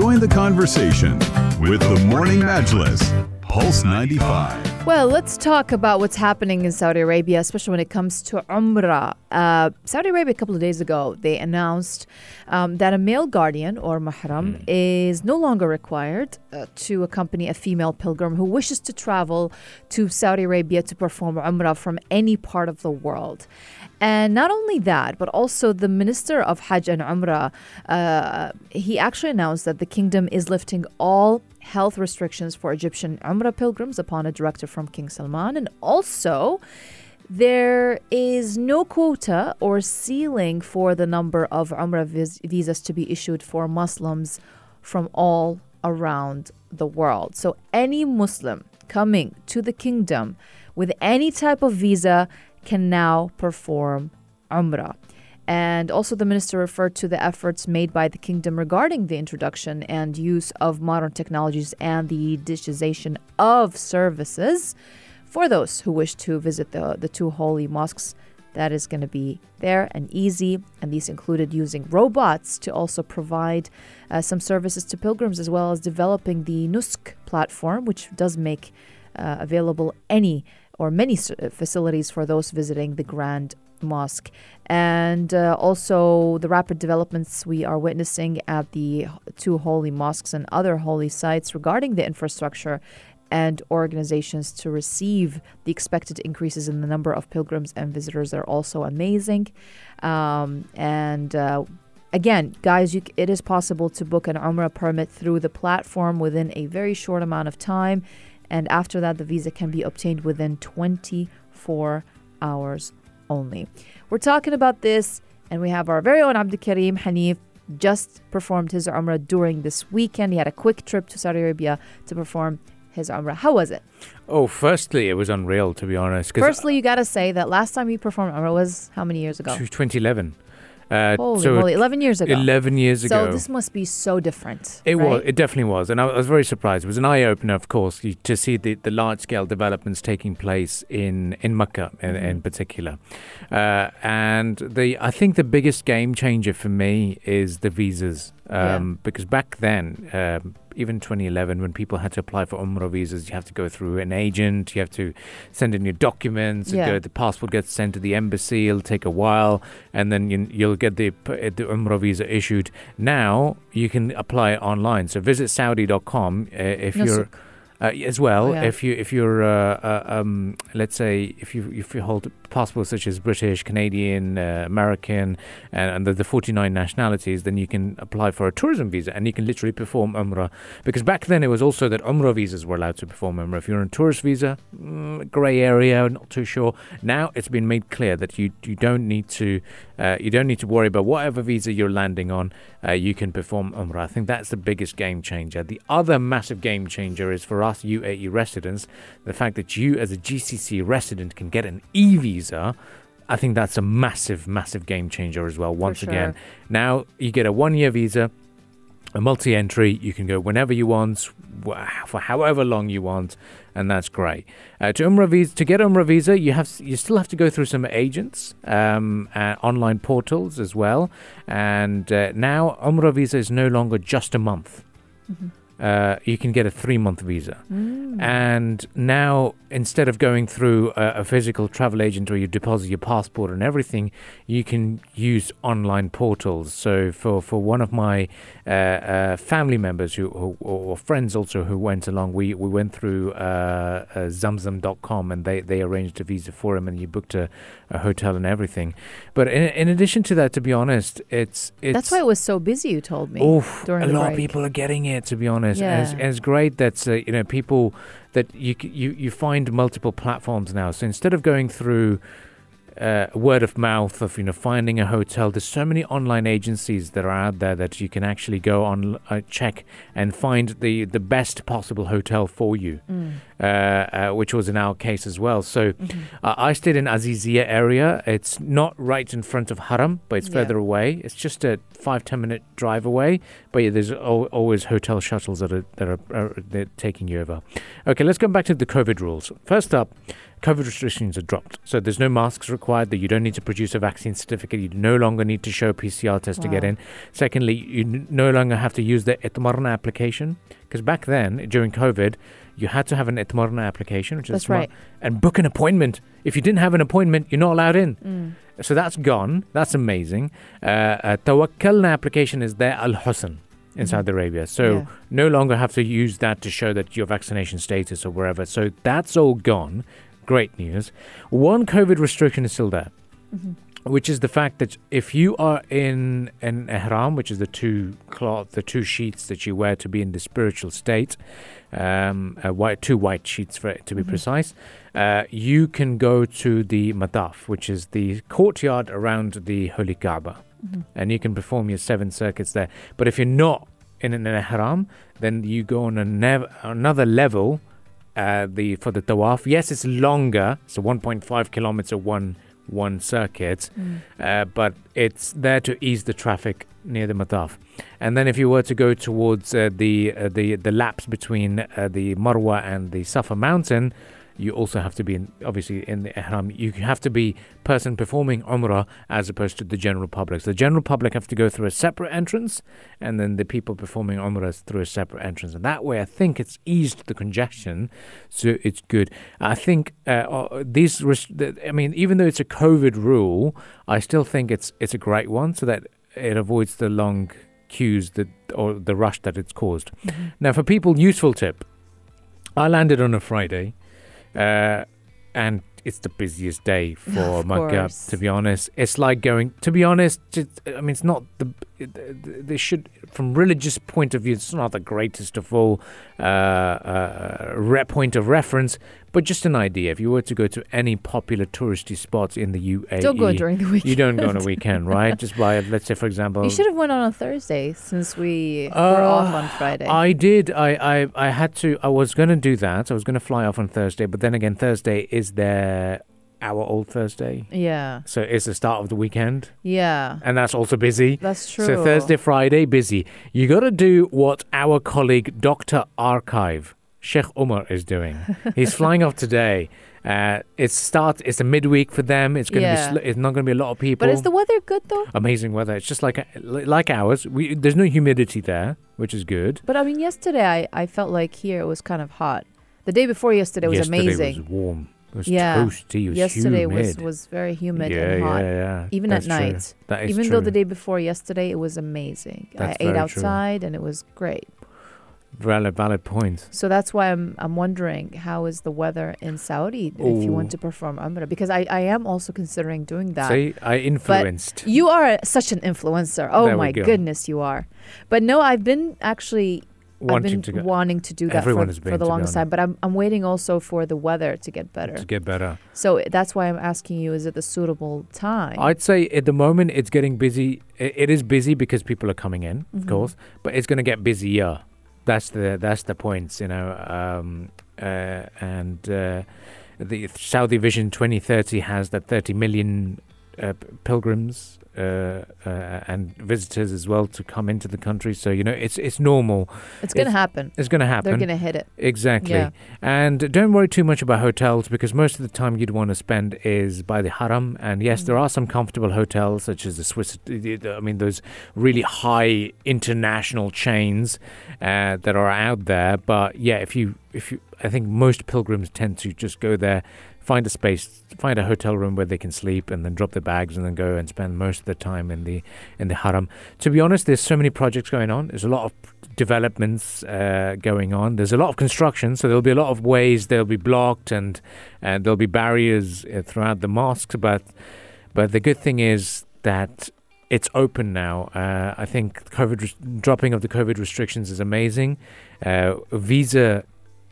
Join the conversation with the Morning Majlis, Pulse 95. Well, let's talk about what's happening in Saudi Arabia, especially when it comes to Umrah. Uh, Saudi Arabia, a couple of days ago, they announced um, that a male guardian or mahram is no longer required uh, to accompany a female pilgrim who wishes to travel to Saudi Arabia to perform Umrah from any part of the world. And not only that, but also the Minister of Hajj and Umrah, uh, he actually announced that the kingdom is lifting all health restrictions for Egyptian Umrah pilgrims upon a directive from King Salman. And also, there is no quota or ceiling for the number of Umrah vis- visas to be issued for Muslims from all around the world. So, any Muslim coming to the kingdom with any type of visa can now perform Umrah. And also, the minister referred to the efforts made by the kingdom regarding the introduction and use of modern technologies and the digitization of services for those who wish to visit the, the two holy mosques. That is going to be there and easy. And these included using robots to also provide uh, some services to pilgrims, as well as developing the Nusk platform, which does make uh, available any or many facilities for those visiting the Grand Mosque. And uh, also the rapid developments we are witnessing at the two holy mosques and other holy sites regarding the infrastructure and organizations to receive the expected increases in the number of pilgrims and visitors are also amazing. Um, and uh, again, guys, you, it is possible to book an Umrah permit through the platform within a very short amount of time. And after that, the visa can be obtained within 24 hours only. We're talking about this, and we have our very own Abdul Karim Hanif. Just performed his Umrah during this weekend. He had a quick trip to Saudi Arabia to perform his Umrah. How was it? Oh, firstly, it was unreal to be honest. Firstly, you got to say that last time you performed Umrah was how many years ago? 2011. Uh, Holy so moly, 11 years ago. 11 years ago. so this must be so different. It right? was. It definitely was, and I was very surprised. It was an eye opener, of course, to see the, the large scale developments taking place in in Mecca in, Mm-hmm. in particular. Uh, and the I think the biggest game changer for me is the visas, um, because back then. Um, even 2011, when people had to apply for Umrah visas, you have to go through an agent, you have to send in your documents, Yeah. go, the passport gets sent to the embassy, it'll take a while, and then you, you'll get the, the Umrah visa issued. Now you can apply online. So visit Saudi.com uh, if No, you're uh, as well. Oh, yeah. If you if you're uh, uh, um, let's say if you if you hold passports such as British, Canadian, uh, American, and, and the, the 49 nationalities, then you can apply for a tourism visa and you can literally perform Umrah. Because back then it was also that Umrah visas were allowed to perform Umrah. If you're on a tourist visa, mm, grey area, not too sure. Now it's been made clear that you you don't need to uh, you don't need to worry about whatever visa you're landing on. Uh, you can perform Umrah. I think that's the biggest game changer. The other massive game changer is for us UAE residents, the fact that you as a GCC resident can get an e visa. I think that's a massive, massive game changer as well. Once again, now you get a one year visa, a multi entry. You can go whenever you want, for however long you want, and that's great. Uh, to Umrah visa, to get Umrah visa, you have you still have to go through some agents, um, uh, online portals as well. And uh, now Umrah visa is no longer just a month. Uh, you can get a three month visa. Mm. And now, instead of going through a, a physical travel agent where you deposit your passport and everything, you can use online portals. So, for, for one of my uh, uh, family members who, who or friends also who went along, we, we went through uh, uh, Zamzam.com and they, they arranged a visa for him and you booked a, a hotel and everything. But in, in addition to that, to be honest, it's it's That's why it was so busy, you told me. Oof, during a lot break. of people are getting it. To be honest, it's, Yeah. and it's great that uh, you know people that you c- you you find multiple platforms now. So instead of going through uh, word of mouth of you know finding a hotel, there's so many online agencies that are out there that you can actually go on uh, check and find the the best possible hotel for you, Mm. uh, uh, which was in our case as well. So. Mhm. Uh, I stayed in Azizia area. It's not right in front of Haram, but it's Yeah. further away. It's just a five ten minute drive away. But yeah, there's al- always hotel shuttles that are that are, are taking you over. Okay, let's go back to the COVID rules. First up, COVID restrictions are dropped. So there's no masks required, that you don't need to produce a vaccine certificate. You no longer need to show a PCR test to get in. Secondly, you n- no longer have to use the Eatmarna application. Because back then, during COVID, you had to have an Eatmarna application, which is That's smart, right. and book an appointment. If you didn't have an appointment, you're not allowed in. Mm. So that's gone. That's amazing. Uh, uh, Tawakkalna application is there, Al Hosn in Mhm. Saudi Arabia. So Yeah. no longer have to use that to show that your vaccination status or wherever. So that's all gone. Great news. One COVID restriction is still there, Mhm. which is the fact that if you are in an ihram, which is the two cloth, the two sheets that you wear to be in the spiritual state, um, uh, white, two white sheets for it to be Mhm. precise, uh, you can go to the mataf, which is the courtyard around the Holy Kaaba Mhm. and you can perform your seven circuits there. But if you're not in an ihram, then you go on a nev- another level. Uh, the for the tawaf, yes, it's longer, so 1.5 kilometer one one circuit, Mm. uh, but it's there to ease the traffic near the mataf. And then if you were to go towards uh, the uh, the the laps between uh, the Marwa and the Safa mountain, you also have to be in, obviously in the ihram. You have to be person performing umrah as opposed to the general public. So the general public have to go through a separate entrance, and then the people performing umrah through a separate entrance. And that way, I think it's eased the congestion, so it's good. I think uh, uh, these. I mean, even though it's a COVID rule, I still think it's it's a great one, so that it avoids the long queues that or the rush that it's caused. Mhm. Now, for people, useful tip. I landed on a Friday, uh, and it's the busiest day for Makkah. course. To be honest, it's like going. To be honest, it's, I mean, it's not the. They should, from religious point of view, it's not the greatest of all uh, uh, re- point of reference, but just an idea. If you were to go to any popular touristy spots in the UAE, Don't go during the weekend. you don't go on a weekend, right? Just by, let's say, for example, You should have went on a Thursday since we were off Uh, on Friday. I did. I, I, I had to. I was going to do that. I was going to fly off on Thursday, but then again, Thursday is their our old Thursday, yeah, so it's the start of the weekend, yeah, and that's also busy. that's true. So Thursday, Friday, busy. You got to do what our colleague Doctor Archive Sheikh Umar is doing. He's flying off today. Uh, it's start. It's a midweek for them. It's going to Yeah. be. Sl- it's not going to be a lot of people. But is the weather good though? amazing weather? It's just like like ours. We there's no humidity there, which is good. But I mean, yesterday I, I felt like here it was kind of hot. The day before yesterday was Yesterday amazing. was warm. It was Yeah. toasty. It was yesterday was humid. was very humid yeah, and hot. Yeah, yeah. Even That's at true. night. That is Even true. though the day before yesterday it was amazing. That's I ate very true. outside and it was great. Valid, valid point. So that's why I'm I'm wondering how is the weather in Saudi if you want to perform Umrah because I, I am also considering doing that. See, I influenced. You are such an influencer. Oh There my go. goodness, you are. But no, I've been actually wanting I've been to wanting to do that for, for the longest time. But I'm I'm waiting also for the weather to get better. to get better. So that's why I'm asking you: Is it the suitable time? I'd say at the moment it's getting busy. It, it is busy because people are coming in, of Mhm. course, but it's going to get busier. That's the that's the point, you know. Um, uh, and uh, the Saudi Vision 2030 has that 30 million uh, pilgrims uh, uh, and visitors as well to come into the country. So you know, it's it's normal. it's gonna happen. It's going to happen. They're gonna hit it. Exactly. Yeah. And don't worry too much about hotels because most of the time you'd want to spend is by the haram. And yes, there Mm. are some comfortable hotels, such as the Swiss, I mean, those really high international chains uh, that are out there. But yeah, if you, if you, I think most pilgrims tend to just go there, find a space, find a hotel room where they can sleep, and then drop their bags and then go and spend most of the time in the in the haram. To be honest, there's so many projects going on. There's a lot of developments uh, going on. There's a lot of construction, so there'll be a lot of ways they'll be blocked and and there'll be barriers uh, throughout the mosques. But but the good thing is that it's open now. Uh, I think COVID dropping of the COVID restrictions is amazing. Uh, visa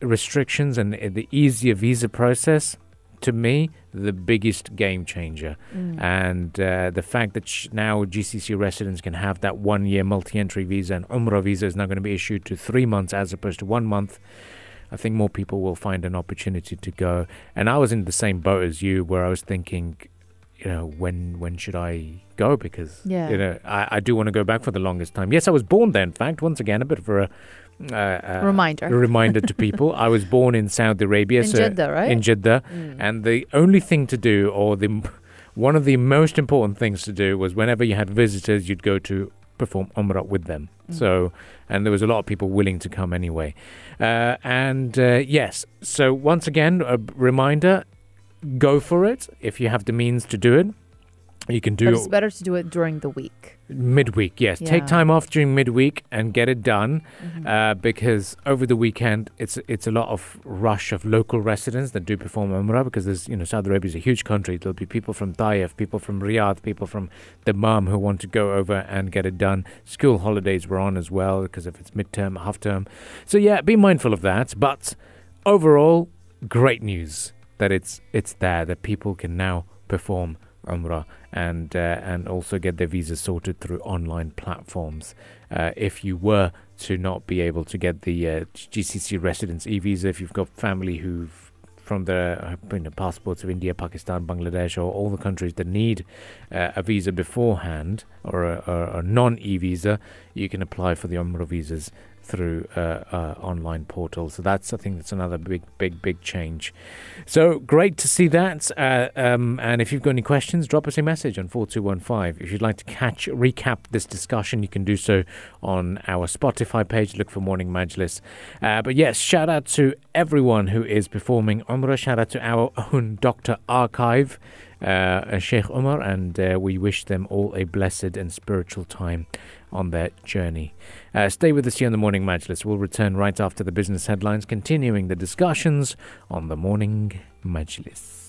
restrictions and uh, the easier visa process. To me, the biggest game changer Mm. and uh, the fact that sh- now GCC residents can have that one year multi entry visa and Umrah visa is now going to be issued to three months as opposed to one month. I think more people will find an opportunity to go. And I was in the same boat as you, where I was thinking, you know, when when should I go? Because Yeah. you know, I, I do want to go back for the longest time. Yes, I was born there. In fact, once again, a bit of a uh, uh, Reminder. reminder to people. I was born in Saudi Arabia, In so Jeddah, right? in Jeddah, Mm. and the only thing to do, or the one of the most important things to do, was whenever you had visitors, you'd go to perform umrah with them. Mm. So, and there was a lot of people willing to come anyway. Uh, and uh, yes, so once again, a reminder: go for it if you have the means to do it. You can do but it's better to do it during the week. midweek. Yes, take time off during midweek and get it done Mhm. uh, because over the weekend it's it's a lot of rush of local residents that do perform Umrah because there's you know Saudi Arabia is a huge country. There'll be people from Taif, people from Riyadh, people from Dammam who want to go over and get it done. School holidays were on as well because if it's midterm, half term. So yeah, be mindful of that. But overall, great news that it's it's there that people can now perform Umrah and uh, and also get their visas sorted through online platforms. Uh, if you were to not be able to get the uh, GCC residence e visa, if you've got family who've from the uh, you know, passports of India, Pakistan, Bangladesh, or all the countries that need uh, a visa beforehand or a, a, a non e visa, you can apply for the Umrah visas through uh, uh, online portals. So that's I think that's another big, big, big change. So great to see that. Uh, um, and if you've got any questions, drop us a message on four two one five. If you'd like to catch recap this discussion, you can do so on our Spotify page. Look for Morning Majlis. Uh, but yes, shout out to everyone who is performing Umrah. Shout out to our own Doctor Archive. Uh, Sheikh Umar, and uh, we wish them all a blessed and spiritual time on their journey. Uh, stay with us here on the Morning Majlis. We'll return right after the business headlines, continuing the discussions on the Morning Majlis.